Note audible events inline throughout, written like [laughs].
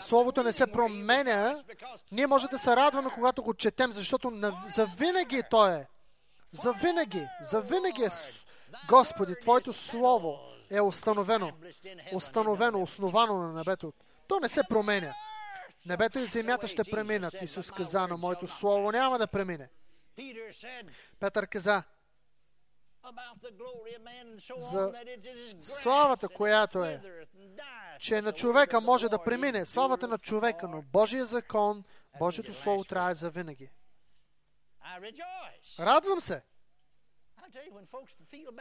Словото не се променя. Ние може да се радваме, когато го четем, защото на, за винаги то е. За винаги. За винаги е. Господи, Твоето Слово е установено. Установено, основано на небето. То не се променя. Небето и земята ще преминат. Исус каза, но моето слово няма да премине. Петър каза за славата, която е, че на човека може да премине. Славата на човека, но Божия закон, Божието слово трябва за винаги. Радвам се.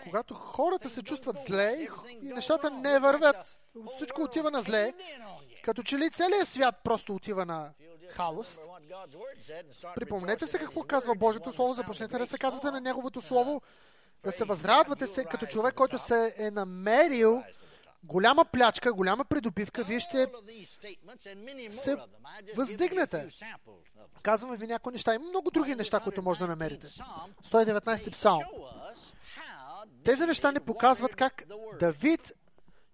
Когато хората се чувстват зле и нещата не вървят, всичко отива на зле, като че ли целият свят просто отива на хаос. Припомнете се какво казва Божието Слово, започнете да се казвате на Неговото Слово, да се възрадвате се като човек, който се е намерил голяма плячка, голяма придобивка, вие ще се въздигнете. Казваме ви някои неща. Има много други неща, които може да намерите. 119 псалм. Тези неща ни показват как Давид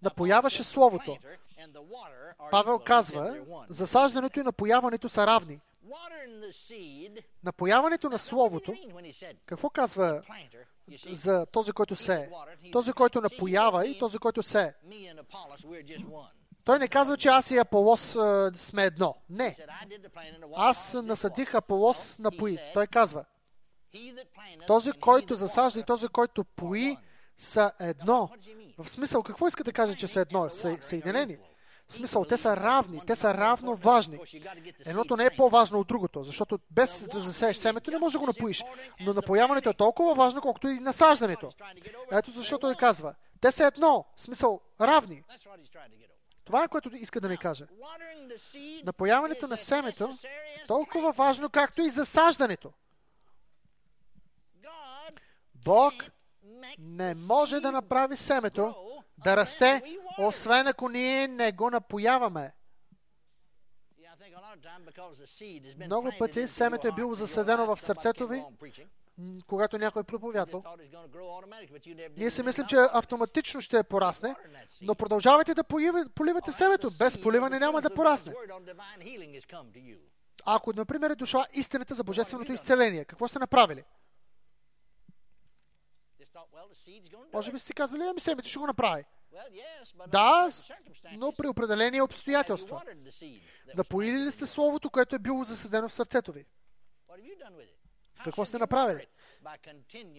напояваше Словото. Павел казва, засаждането и напояването са равни. Напояването на Словото, какво казва за този, който се? Този, който напоява и този, който се. Той не казва, че аз и Аполос сме едно. Не. Аз насъдих Аполос напои. Той казва, този, който засажда и този, който пои, са едно. В смисъл, какво иска да каже, че са едно? Са, съединени. Смисъл, те са равни, те са равно важни. Едното не е по-важно от другото, защото без да засееш семето не можеш да го напоиш. Но напояването е толкова важно, колкото и насаждането. Ето защо той казва. Те са едно, смисъл, равни. Това е което иска да ни каже. Напояването на семето е толкова важно, както и засаждането. Бог не може да направи семето да расте, освен ако ние не го напояваме. Много пъти семето е било засадено в сърцето ви, когато някой е проповядвал. Ние си мислим, че автоматично ще порасне, но продължавайте да поливате семето. Без поливане няма да порасне. Ако, например, е дошла истината за божественото изцеление, какво сте направили? Може би сте казали, ами семето ще го направи. Да, но при определени обстоятелства. Да поили ли сте Словото, което е било засъдено в сърцето ви? Какво сте направили?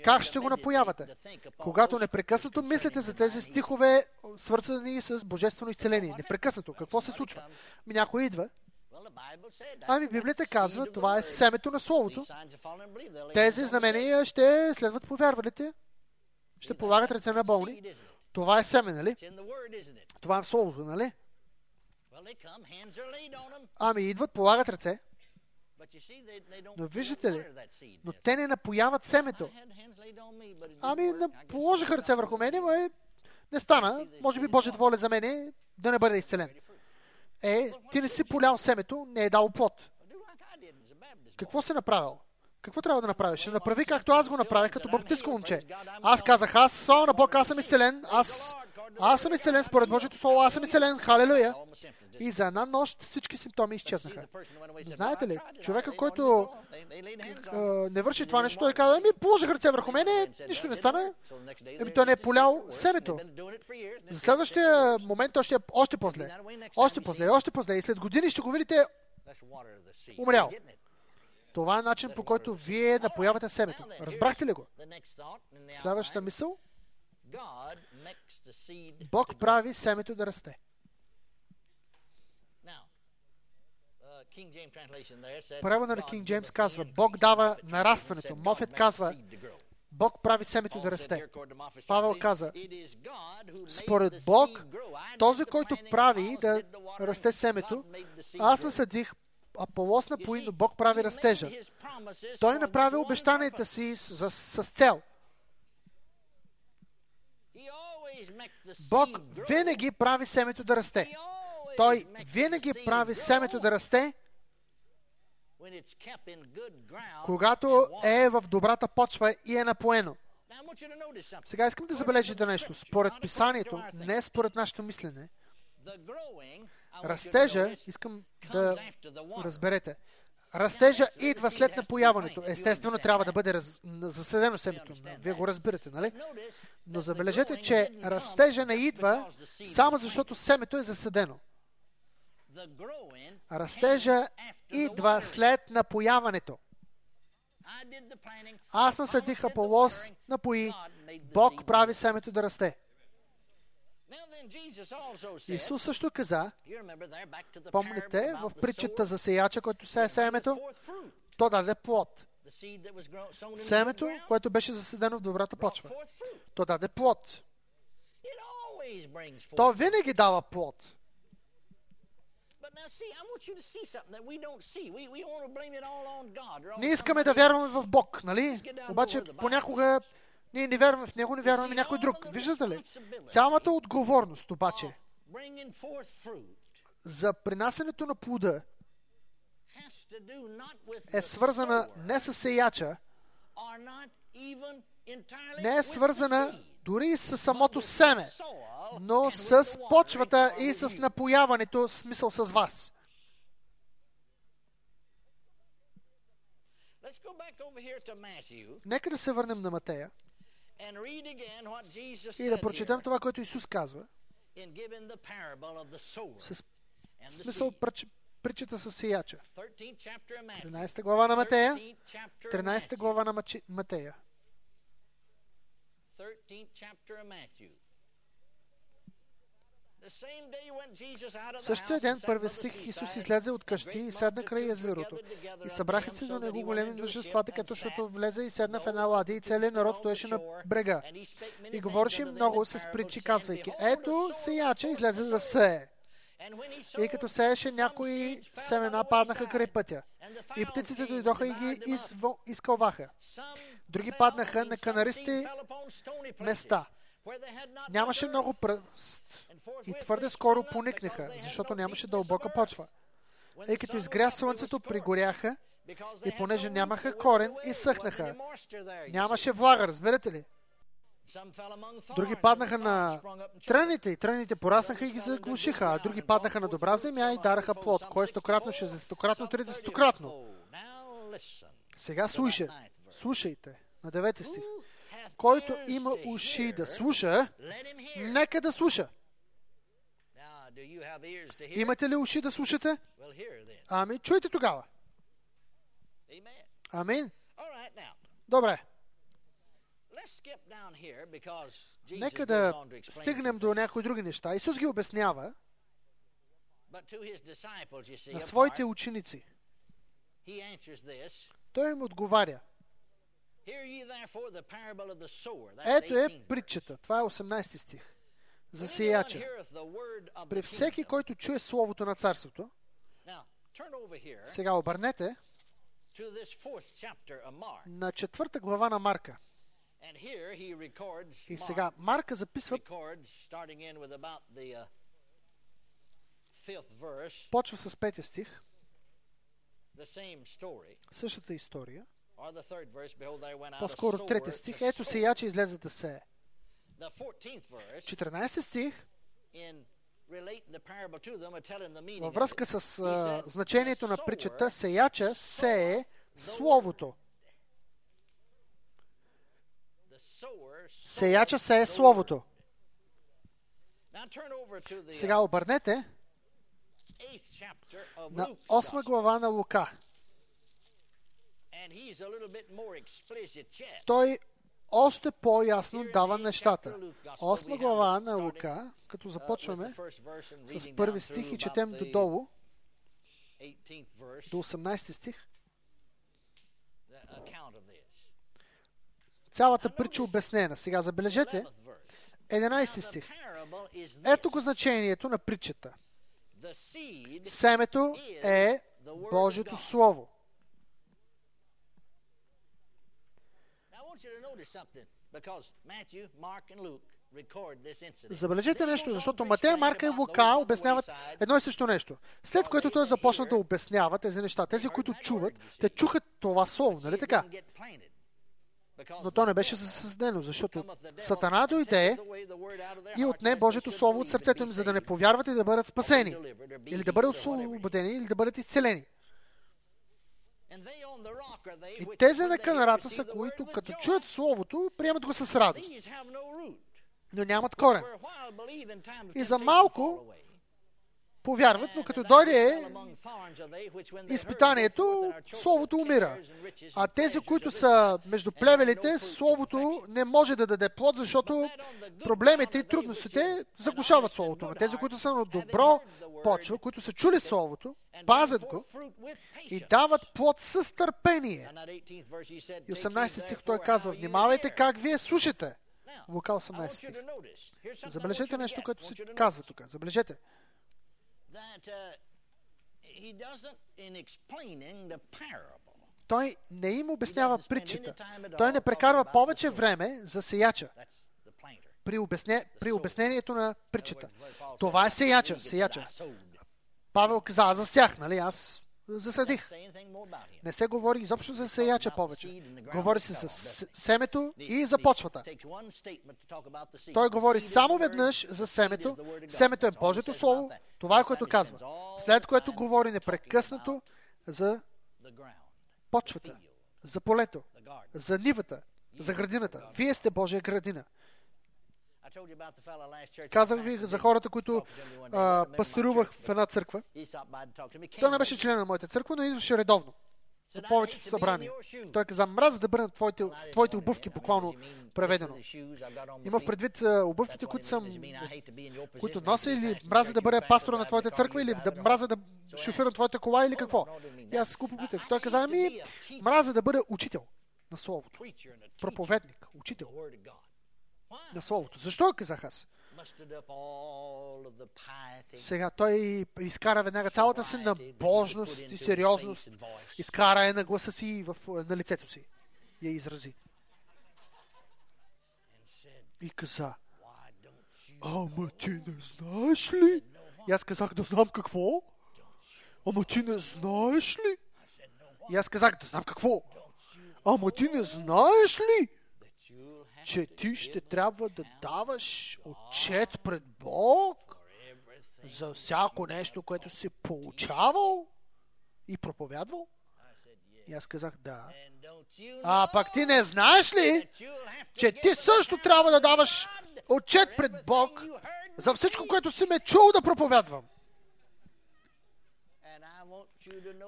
Как ще го напоявате? Когато непрекъснато мислите за тези стихове, свързани с божествено изцеление. Непрекъснато. Какво се случва? Ми някой идва. Ами Библията казва, това е семето на Словото. Тези знамения ще следват повярвалите. Ще полагат ръце на болни. Това е семе, нали? Това е в Словото, нали? Ами идват, полагат ръце. Но виждате ли, но те не напояват семето. Ами положиха ръце върху мене, но е, не стана. Може би Божията воля за мен е да не бъде изцелен. Е, ти не си полял семето, не е дал плод. Какво си направил? Какво трябва да направиш? Ще направи както аз го направих като баптистско момче. Аз казах, аз слава на Бог, аз съм изцелен, аз, аз съм изцелен според Божието Слово, аз съм изцелен, халелуя. И за една нощ всички симптоми изчезнаха. Знаете ли, човека, който не върши това нещо, той казва, ами положих ръце върху мене, нищо не стана. Ами той не е полял семето. За следващия момент той ще е още по-зле. Още по-зле, още по-зле. И след години ще го видите умрял. Това е начин по който вие напоявате семето. Разбрахте ли го? Следващата мисъл. Бог прави семето да расте. Превода на Кинг Джеймс казва, Бог дава нарастването. Мофет казва, Бог прави семето да расте. Павел каза, според Бог, този, който прави да расте семето, аз насъдих Аполос напои, но Бог прави растежа. Той направи обещанията си с, с, с цел. Бог винаги прави семето да расте. Той винаги прави семето да расте, когато е в добрата почва и е напоено. Сега искам да забележите нещо. Според писанието, не според нашето мислене, Растежа, искам да разберете, растежа идва след напояването. Естествено, трябва да бъде раз... заседено семето. Вие го разбирате, нали? Но забележете, че растежа не идва само защото семето е заседено. Растежа идва след напояването. Аз наследих Аполос, напои, Бог прави семето да расте. Исус също каза, помните в притчата за сеяча, който се семето, то даде плод. Семето, което беше заседено в добрата почва. То даде плод. То винаги дава плод. Не искаме да вярваме в Бог, нали? Обаче понякога ние не вярваме в Него, не вярваме някой друг. Виждате ли? Цялата отговорност обаче за принасянето на плода е свързана не с сеяча, не е свързана дори с самото семе, но с почвата и с напояването, смисъл с вас. Нека да се върнем на Матея и да прочетем това, което Исус казва с смисъл притчата с сияча. 13 глава на Матея. 13 глава на Матея. Същия ден, първи стих, Исус излезе от къщи и седна край езерото. И събраха се до него големи множества, така защото влезе и седна в една ладия и целият народ стоеше на брега. И говореше много с притчи, казвайки, ето сеяча излезе да сее. И като сееше, някои семена паднаха край пътя. И птиците дойдоха и ги изкълваха. Други паднаха на канаристи места. Нямаше много пръст и твърде скоро поникнаха, защото нямаше дълбока почва. И като изгря слънцето, пригоряха и понеже нямаха корен, и съхнаха. Нямаше влага, разбирате ли? Други паднаха на тръните и тръните пораснаха и ги заглушиха, а други паднаха на добра земя и дараха плод. Кой е стократно, трети стократно. Сега слушай, слушайте на девети стих. Който има уши да слуша, нека да слуша. Имате ли уши да слушате? Ами, чуйте тогава. Амин. Добре. Нека да стигнем до някои други неща. Исус ги обяснява на своите ученици. Той им отговаря. Ето е притчата. Това е 18 стих. За сеяча. При всеки, който чуе Словото на Царството, сега обърнете на четвърта глава на Марка. И сега Марка записва uh, почва с петия стих същата история по-скоро трети стих. Ето се яче излезе да се. 14 стих във връзка с а, значението на притчата, сеяча сее Словото. Сеяча сее Словото. Сега обърнете на 8 глава на Лука. Той още по-ясно дава нещата. Осма глава на Лука, като започваме с първи стих и четем додолу, до 18 стих, цялата притча обяснена. Сега забележете, 11 стих. Ето го значението на притчата. Семето е Божието Слово. Забележете нещо, защото Матея, Марка и Лука обясняват едно и също нещо. След което той започна да обяснява тези неща. Тези, които чуват, те чуха това слово, нали така? Но то не беше създадено, защото Сатана дойде и отне Божието Слово от сърцето им, за да не повярват и да бъдат спасени. Или да бъдат освободени, или да бъдат изцелени. И тези на канарата са, които като чуят Словото, приемат го с радост. Но нямат корен. И за малко повярват, но като дойде изпитанието, Словото умира. А тези, които са между плевелите, Словото не може да даде плод, защото проблемите и трудностите заглушават Словото. Но тези, които са на добро почва, които са чули Словото, пазят го и дават плод с търпение. И 18 стих той казва, внимавайте как вие слушате. Лука 18 стих. Забележете нещо, което се казва тук. Забележете that uh, he doesn't in explaining the parable. Той не им обяснява притчата. Той не прекарва повече време за сеяча при, обясне, при обяснението на притчата. Това е сеяча. сеяча. Павел каза, аз засях, нали? Аз засадих. Не се говори изобщо за сеяча повече. Говори се за семето и за почвата. Той говори само веднъж за семето. Семето е Божието Слово. Това е което казва. След което говори непрекъснато за почвата, за полето, за нивата, за градината. Вие сте Божия градина. Казах ви за хората, които а, пасторувах в една църква. Той не беше член на моята църква, но идваше редовно. От повечето събрания. Той каза, мраза да бъдат твоите, твоите обувки, буквално преведено. Има в предвид обувките, които съм, [laughs] които нося или мраза да бъда пастора на твоята църква или да мраза да шофирам твоята кола или какво. И аз скупо питах. Той каза, ами, мраза да бъда учител на Словото. Проповедник, учител на Словото. Защо казах аз? Сега той изкара веднага цялата си набожност и сериозност. Изкара е на гласа си в, на лицето си. Я изрази. И каза, ама ти не знаеш ли? И аз казах да знам какво. Ама ти не знаеш ли? И аз казах да знам какво. Ама ти не знаеш ли? Че ти ще трябва да даваш отчет пред Бог за всяко нещо, което си получавал и проповядвал? И аз казах да. А пак ти не знаеш ли, че ти също трябва да даваш отчет пред Бог за всичко, което си ме чул да проповядвам?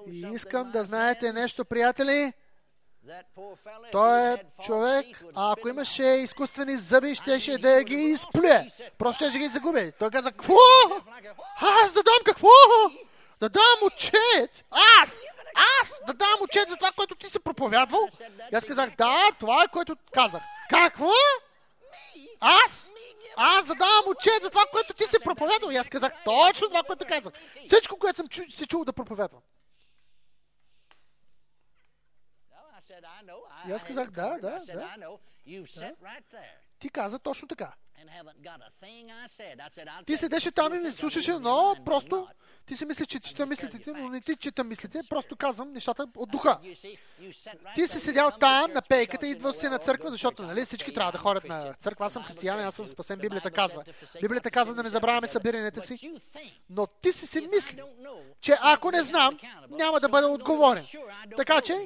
И искам да знаете нещо, приятели, той е човек, а ако имаше изкуствени зъби, щеше да ги изплюе. Просто ще ги загуби. Той каза, какво? Аз да дам какво? Да дам отчет. Аз! Аз да дам отчет за това, което ти си проповядвал. И аз казах, да, това е което казах. Какво? Аз? Аз да давам отчет за това, което ти си проповядвал. И аз казах точно това, което казах. Всичко, което съм чу, си чул да проповядвам. И аз казах, да, да, да. Ти каза точно така. Ти седеше там и ми слушаше, но просто ти си мислиш, че чета мислите, но не ти чета мислите, просто казвам нещата от духа. Ти си седял там на пейката и идвал си на църква, защото нали, всички трябва да ходят на църква. Аз съм християнин, аз съм спасен. Библията казва. Библията казва да не забравяме събиранията си. Но ти си си мисли, че ако не знам, няма да бъда отговорен. Така че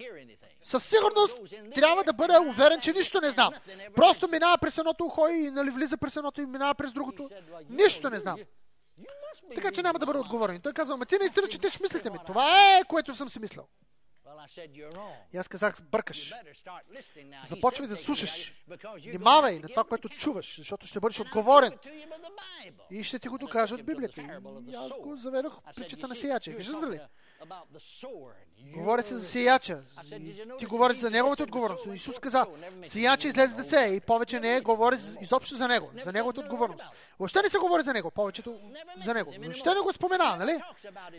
със сигурност трябва да бъда уверен, че нищо не знам. Просто минава през едното ухо и нали, влиза през едното и минава през другото. Нищо не знам. Така че няма да бъда отговорен. Той казва, ма ти наистина четеш мислите ми. Това е, което съм си мислил. И аз казах, бъркаш. Започвай да слушаш. Внимавай на това, което чуваш, защото ще бъдеш отговорен. И ще ти го докажа от Библията. И аз го заведох причета на сияча. Виждате ли? Говори се за сияча. Ти говориш за неговата отговорност. Исус каза, сияча излезе да се и повече не е говори изобщо за него, за неговата отговорност. Въобще не се говори за него, повечето за него. Въобще не го спомена, нали?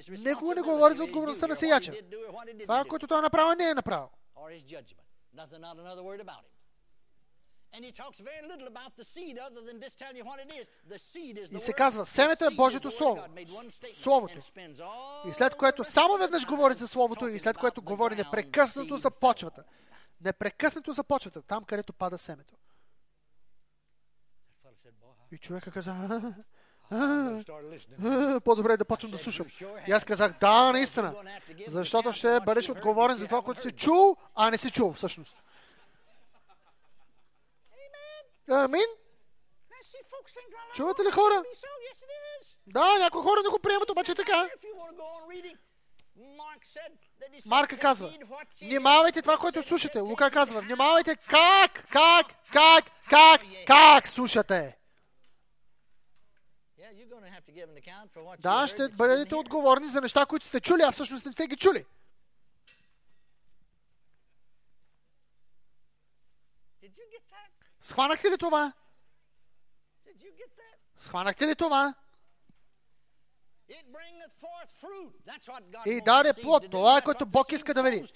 Никога не говори за отговорността на сияча. Това, което той е направил, не е направил. И се казва, семето е Божието Слово. Словото. И след което само веднъж говори за Словото и след което говори непрекъснато за почвата. Непрекъснато започвате там, където пада семето. И човека каза, по-добре е да почвам да слушам. И аз казах, да, наистина. Защото ще бъдеш отговорен за това, което си чул, а не си чул всъщност. Амин. Чувате ли хора? Да, някои хора не го приемат, обаче е така. Марка казва, внимавайте това, което слушате. Лука казва, внимавайте как, как, как, как, как слушате. Да, ще бъдете отговорни за неща, които сте чули, а всъщност не сте ги чули. Схванахте ли това? Схванахте ли това? И даде плод. Това е което Бог иска да види.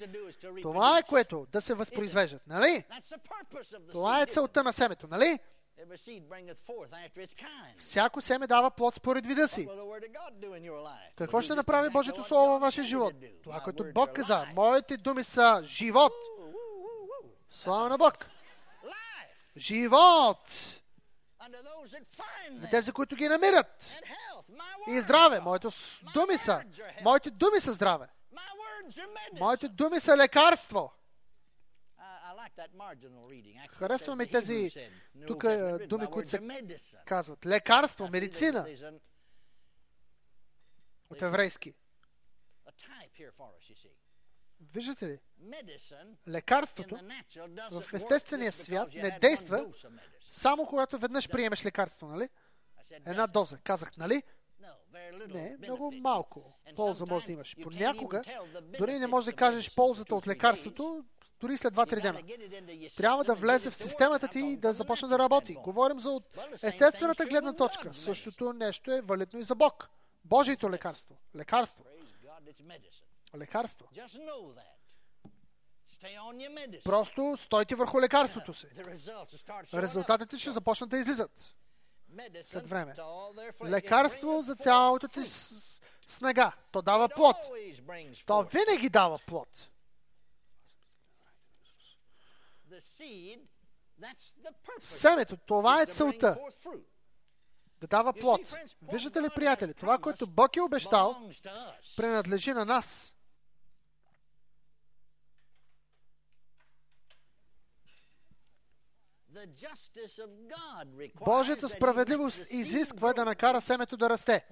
Това е което да се възпроизвеждат. Нали? Това е целта на семето. Нали? Всяко семе дава плод според вида си. Какво ще направи Божието Слово във вашия живот? Това, което Бог каза. Моите думи са живот. Слава на Бог. Живот. На тези, които ги намират. И здраве. Моите думи са. Моите думи са здраве. Моите думи са лекарство. Харесваме тези тук думи, които се казват. Лекарство, медицина. От еврейски. Виждате ли? Лекарството в естествения свят не действа само когато веднъж приемеш лекарство, нали? Една доза. Казах, нали? Не, много малко полза може да имаш. Понякога, дори не можеш да кажеш ползата от лекарството, дори след 2-3 дена. Трябва да влезе в системата ти и да започне да работи. Говорим за естествената гледна точка. Същото нещо е валидно и за Бог. Божието лекарство. Лекарство. Лекарство. Просто стойте върху лекарството си. Резултатите ще започнат да излизат след време. Лекарство за цялото ти снега. То дава плод. То винаги дава плод. Семето, това е целта. Да дава плод. Виждате ли, приятели, това, което Бог е обещал, принадлежи на нас. Божията справедливост изисква да накара семето да расте,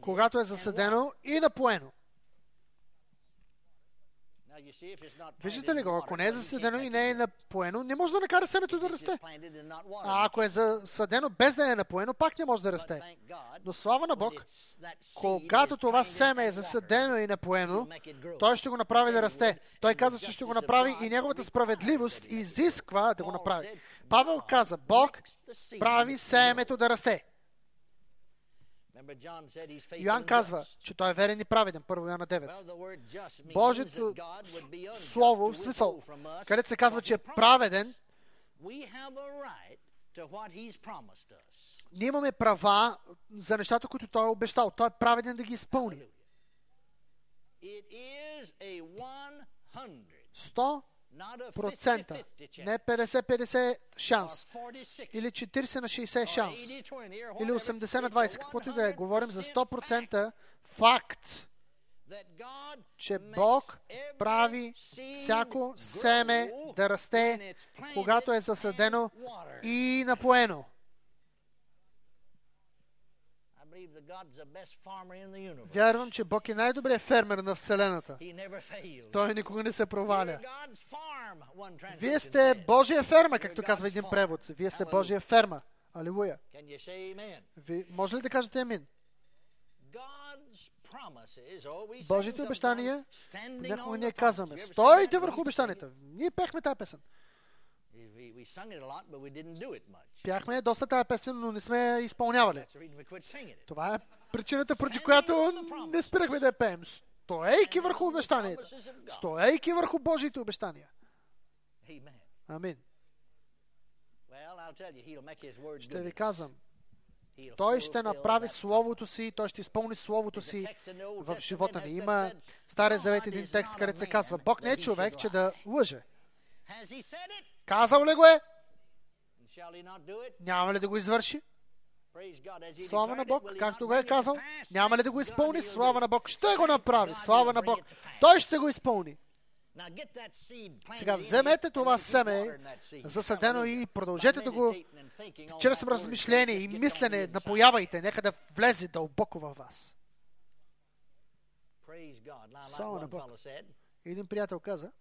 когато е засадено и напоено. Виждате ли го? Ако не е засадено и не е напоено, не може да накара семето да расте. А ако е засадено без да е напоено, пак не може да расте. Но слава на Бог, когато това семе е засадено и напоено, той ще го направи да расте. Той каза, че ще го направи и неговата справедливост изисква да го направи. Павел каза, Бог прави семето да расте. Йоан казва, че той е верен и праведен. Първо Йоанна 9. Божието Слово, в смисъл, където се казва, че е праведен, ние имаме права за нещата, които той е обещал. Той е праведен да ги изпълни. 100 процента, не 50-50 шанс, или 40 на 60 шанс, или 80 на 20, каквото и да е. Говорим за 100% факт, че Бог прави всяко семе да расте, когато е засадено и напоено. Вярвам, че Бог е най-добрият фермер на Вселената. Той никога не се проваля. Вие сте Божия ферма, както казва един превод. Вие сте Божия ферма. Алилуя. Ви, може ли да кажете амин? Божите обещания, понякога ние казваме, стойте върху обещанията. Ние пехме тази песен. Пяхме доста тази песен, но не сме изпълнявали. Това е причината, преди която не спирахме да я пеем. Стоейки върху обещанията. Стоейки върху Божиите обещания. Амин. Ще ви казвам, той ще направи Словото си, той ще изпълни Словото си в живота ни. Има в Стария Завет един текст, където се казва, Бог не е човек, че да лъже. Казал ли го е? Няма ли да го извърши? Слава на Бог, както го е казал. Няма ли да го изпълни? Слава на Бог. Ще го направи. Слава на Бог. Той ще го изпълни. Сега вземете това семе, засадено и продължете да го чрез размишление и мислене напоявайте. Нека да влезе дълбоко във вас. Слава на Бог. Един приятел каза,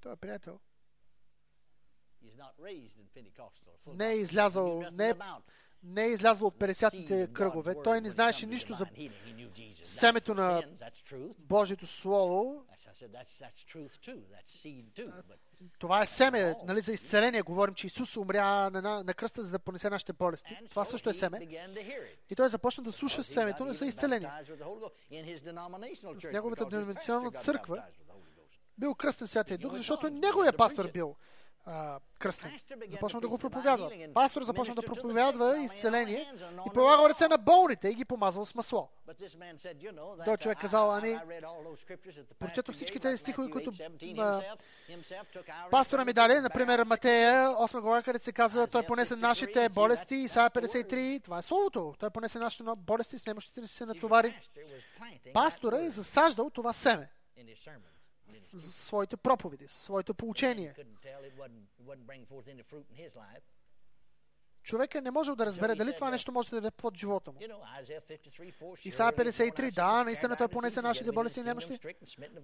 той е приятел, не е излязъл, не е, не е излязъл от 50-те кръгове. Той не знаеше нищо за семето на Божието Слово. Това е семе нали, за изцеление. Говорим, че Исус умря на, на кръста, за да понесе нашите болести. Това също е семе. И той започна да слуша семето за изцеление. В неговата деноминационна църква бил кръстен Святия Дух, защото неговия пастор бил кръстен. Започна да го проповядва. Пастор започна да проповядва изцеление и полагал ръце на болните и ги помазвал с масло. Той човек казал, ами, прочетох всички тези стихове, които а, пастора ми дали, например, Матея, 8 глава, където се казва, той понесе нашите болести, Исаия 53, това е Словото. Той понесе нашите болести, с немощите се натовари. Пастора е засаждал това семе своите проповеди, своето поучение. Човека не може да разбере дали това нещо може да даде плод живота му. Исаия 53, да, наистина той понесе нашите болести и немощи.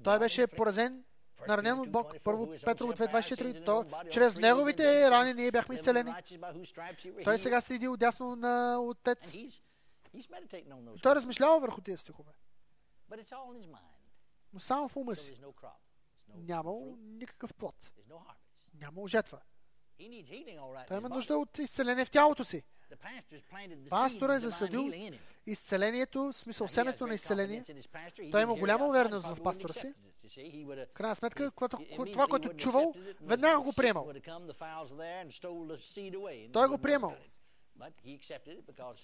Той беше поразен, наранен от Бог. Първо Петрово 2.24, то чрез неговите рани ние бяхме изцелени. Той сега седи отдясно на Отец. Той размишлява върху тези стихове. Но само в ума си нямал никакъв плод. Нямал жетва. Той има нужда от изцеление в тялото си. Пастора е засадил изцелението, смисъл семето на изцеление. Той има голяма увереност в пастора си. Крайна сметка, това, което чувал, веднага го приемал. Той го приемал.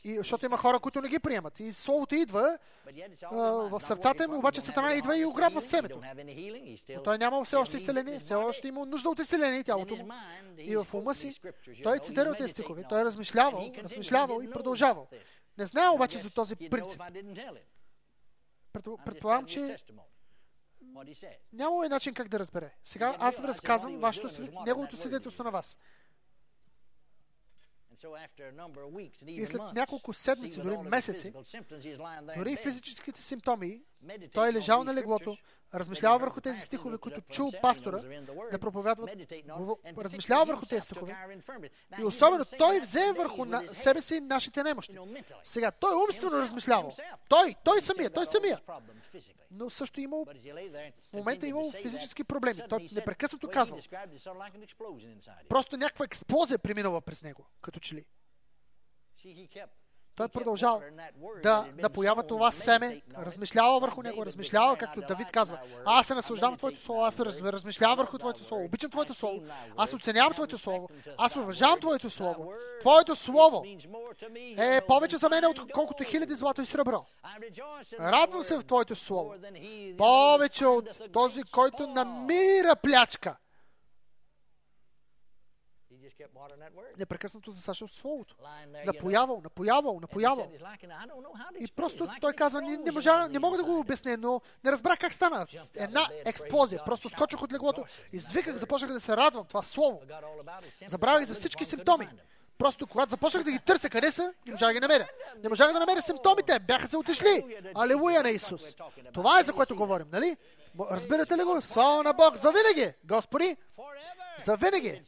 И, защото има хора, които не ги приемат. И Словото идва а, в сърцата им, обаче Сатана идва и ограбва семето. Но той няма все още изцеление, все още има нужда от изцеление тялото му. И в ума си той е цитирал тези стихове, той е размишлявал, размишлявал и продължавал. Не знае обаче за този принцип. Предполагам, че няма начин как да разбере. Сега аз ви разказвам вашето, неговото свидетелство на вас. И след няколко седмици, дори месеци, дори физическите симптоми, той е лежал на леглото, размишлява върху тези стихове, които чул пастора да проповядват, размишлява върху тези стихове. И особено той взе върху на себе си нашите немощи. Сега, той умствено размишлява. Той, той самия, той самия. Но също имал, в момента имал физически проблеми. Той непрекъснато казва. Просто някаква експлозия преминала през него, като че ли. Той продължал да напоява това семе, размишлява върху него, размишлява, както Давид казва. Аз се наслаждавам Твоето Слово, аз размишлявам върху Твоето Слово, обичам Твоето Слово, аз оценявам Твоето Слово, аз уважавам Твоето Слово. Твоето Слово е повече за мен, отколкото хиляди злато и сребро. Радвам се в Твоето Слово. Повече от този, който намира плячка Непрекъснато засашал Словото. Напоявал, напоявал, напоявал. И просто той казва, не, не, можа, не мога да го обясня, но не разбрах как стана. Една експлозия. Просто скочих от леглото, извиках, започнах да се радвам. Това Слово. Забравях за всички симптоми. Просто когато започнах да ги търся къде са, не можах да ги намеря. Не можах да намеря симптомите. Бяха се отишли. Алелуя на Исус. Това е за което говорим, нали? Разбирате ли го? Слава на Бог за винаги, Господи! За винаги!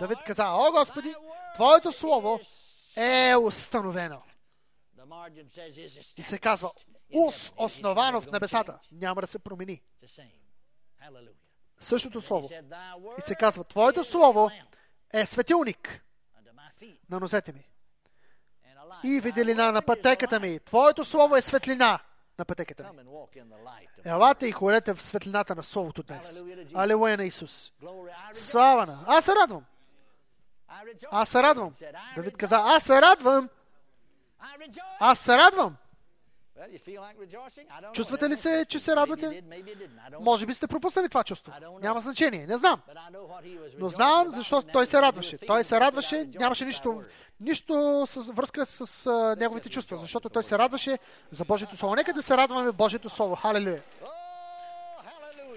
Давид каза, о Господи, Твоето Слово е установено. И се казва, ус основано в небесата, няма да се промени. Същото Слово. И се казва, Твоето Слово е светилник на нозете ми. И виделина на пътеката ми. Твоето Слово е светлина на пътеката ми. Елате и ходете в светлината на Словото днес. Алелуя на Исус. Слава на. Аз се радвам. Аз се радвам. Давид каза, аз се радвам. Аз се радвам. Чувствате ли се, че се радвате? Може би сте пропуснали това чувство. Няма значение. Не знам. Но знам, защо той се радваше. Той се радваше, нямаше нищо, нищо с връзка с а, неговите чувства, защото той се радваше за Божието Слово. Нека да се радваме Божието Слово. Халелуя!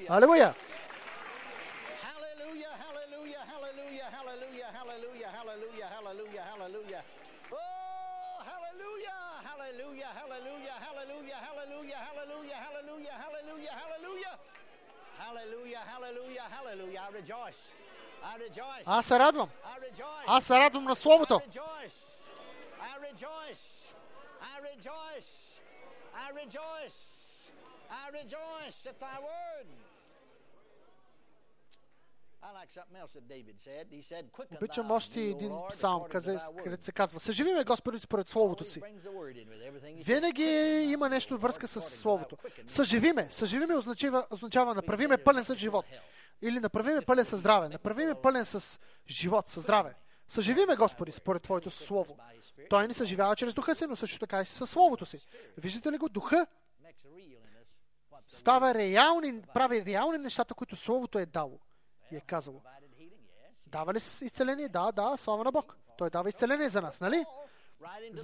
Халелуя! Аз се радвам. Аз се радвам на Словото. Обичам още един псалм, където се казва, съживиме Господи според Словото си. Винаги има нещо връзка с Словото. Съживиме. Съживиме означава, означава направиме пълен с живот. Или направиме пълен със здраве. Направиме пълен с живот, със здраве. Съживиме, Господи, според Твоето Слово. Той ни съживява чрез духа си, но също така и със Словото си. Виждате ли го? Духа става реални, прави реални нещата, които Словото е дало и е казало. Дава ли изцеление? Да, да, слава на Бог. Той дава изцеление за нас, нали?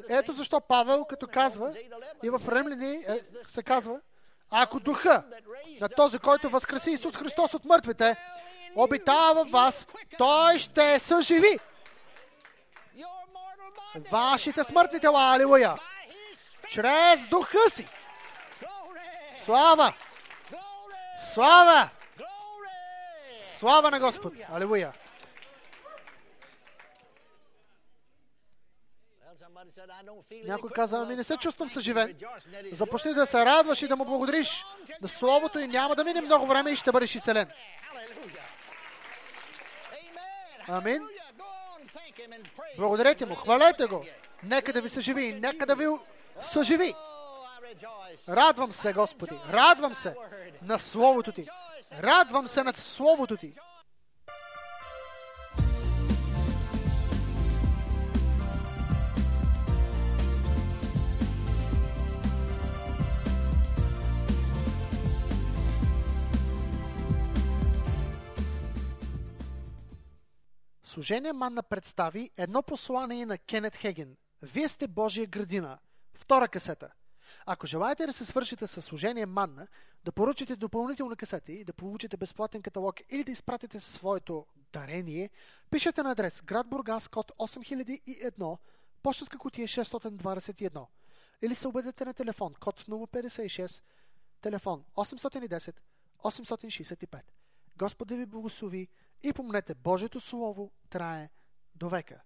Ето защо Павел, като казва, и в Ремлини е, се казва, ако духа на този, който възкреси Исус Христос от мъртвите, обитава в вас, той ще съживи вашите смъртни тела, алилуя, чрез духа си. Слава! Слава! Слава на Господ! Алилуя! Някой каза, ами не се чувствам съживен. Започни да се радваш и да му благодариш на Словото и няма да мине много време и ще бъдеш изцелен. Амин. Благодарете му, хвалете го. Нека да ви съживи, нека да ви съживи. Радвам се, Господи, радвам се на Словото Ти. Радвам се на Словото Ти. Служение Манна представи едно послание на Кенет Хеген. Вие сте Божия градина. Втора касета. Ако желаете да се свършите с служение Манна, да поръчате допълнителни касети, да получите безплатен каталог или да изпратите своето дарение, пишете на адрес град Бургас, код 8001, почтенска кутия 621 или се обадете на телефон код 056, телефон 810 865. Господ да ви благослови и помнете, Божието Слово трае до века.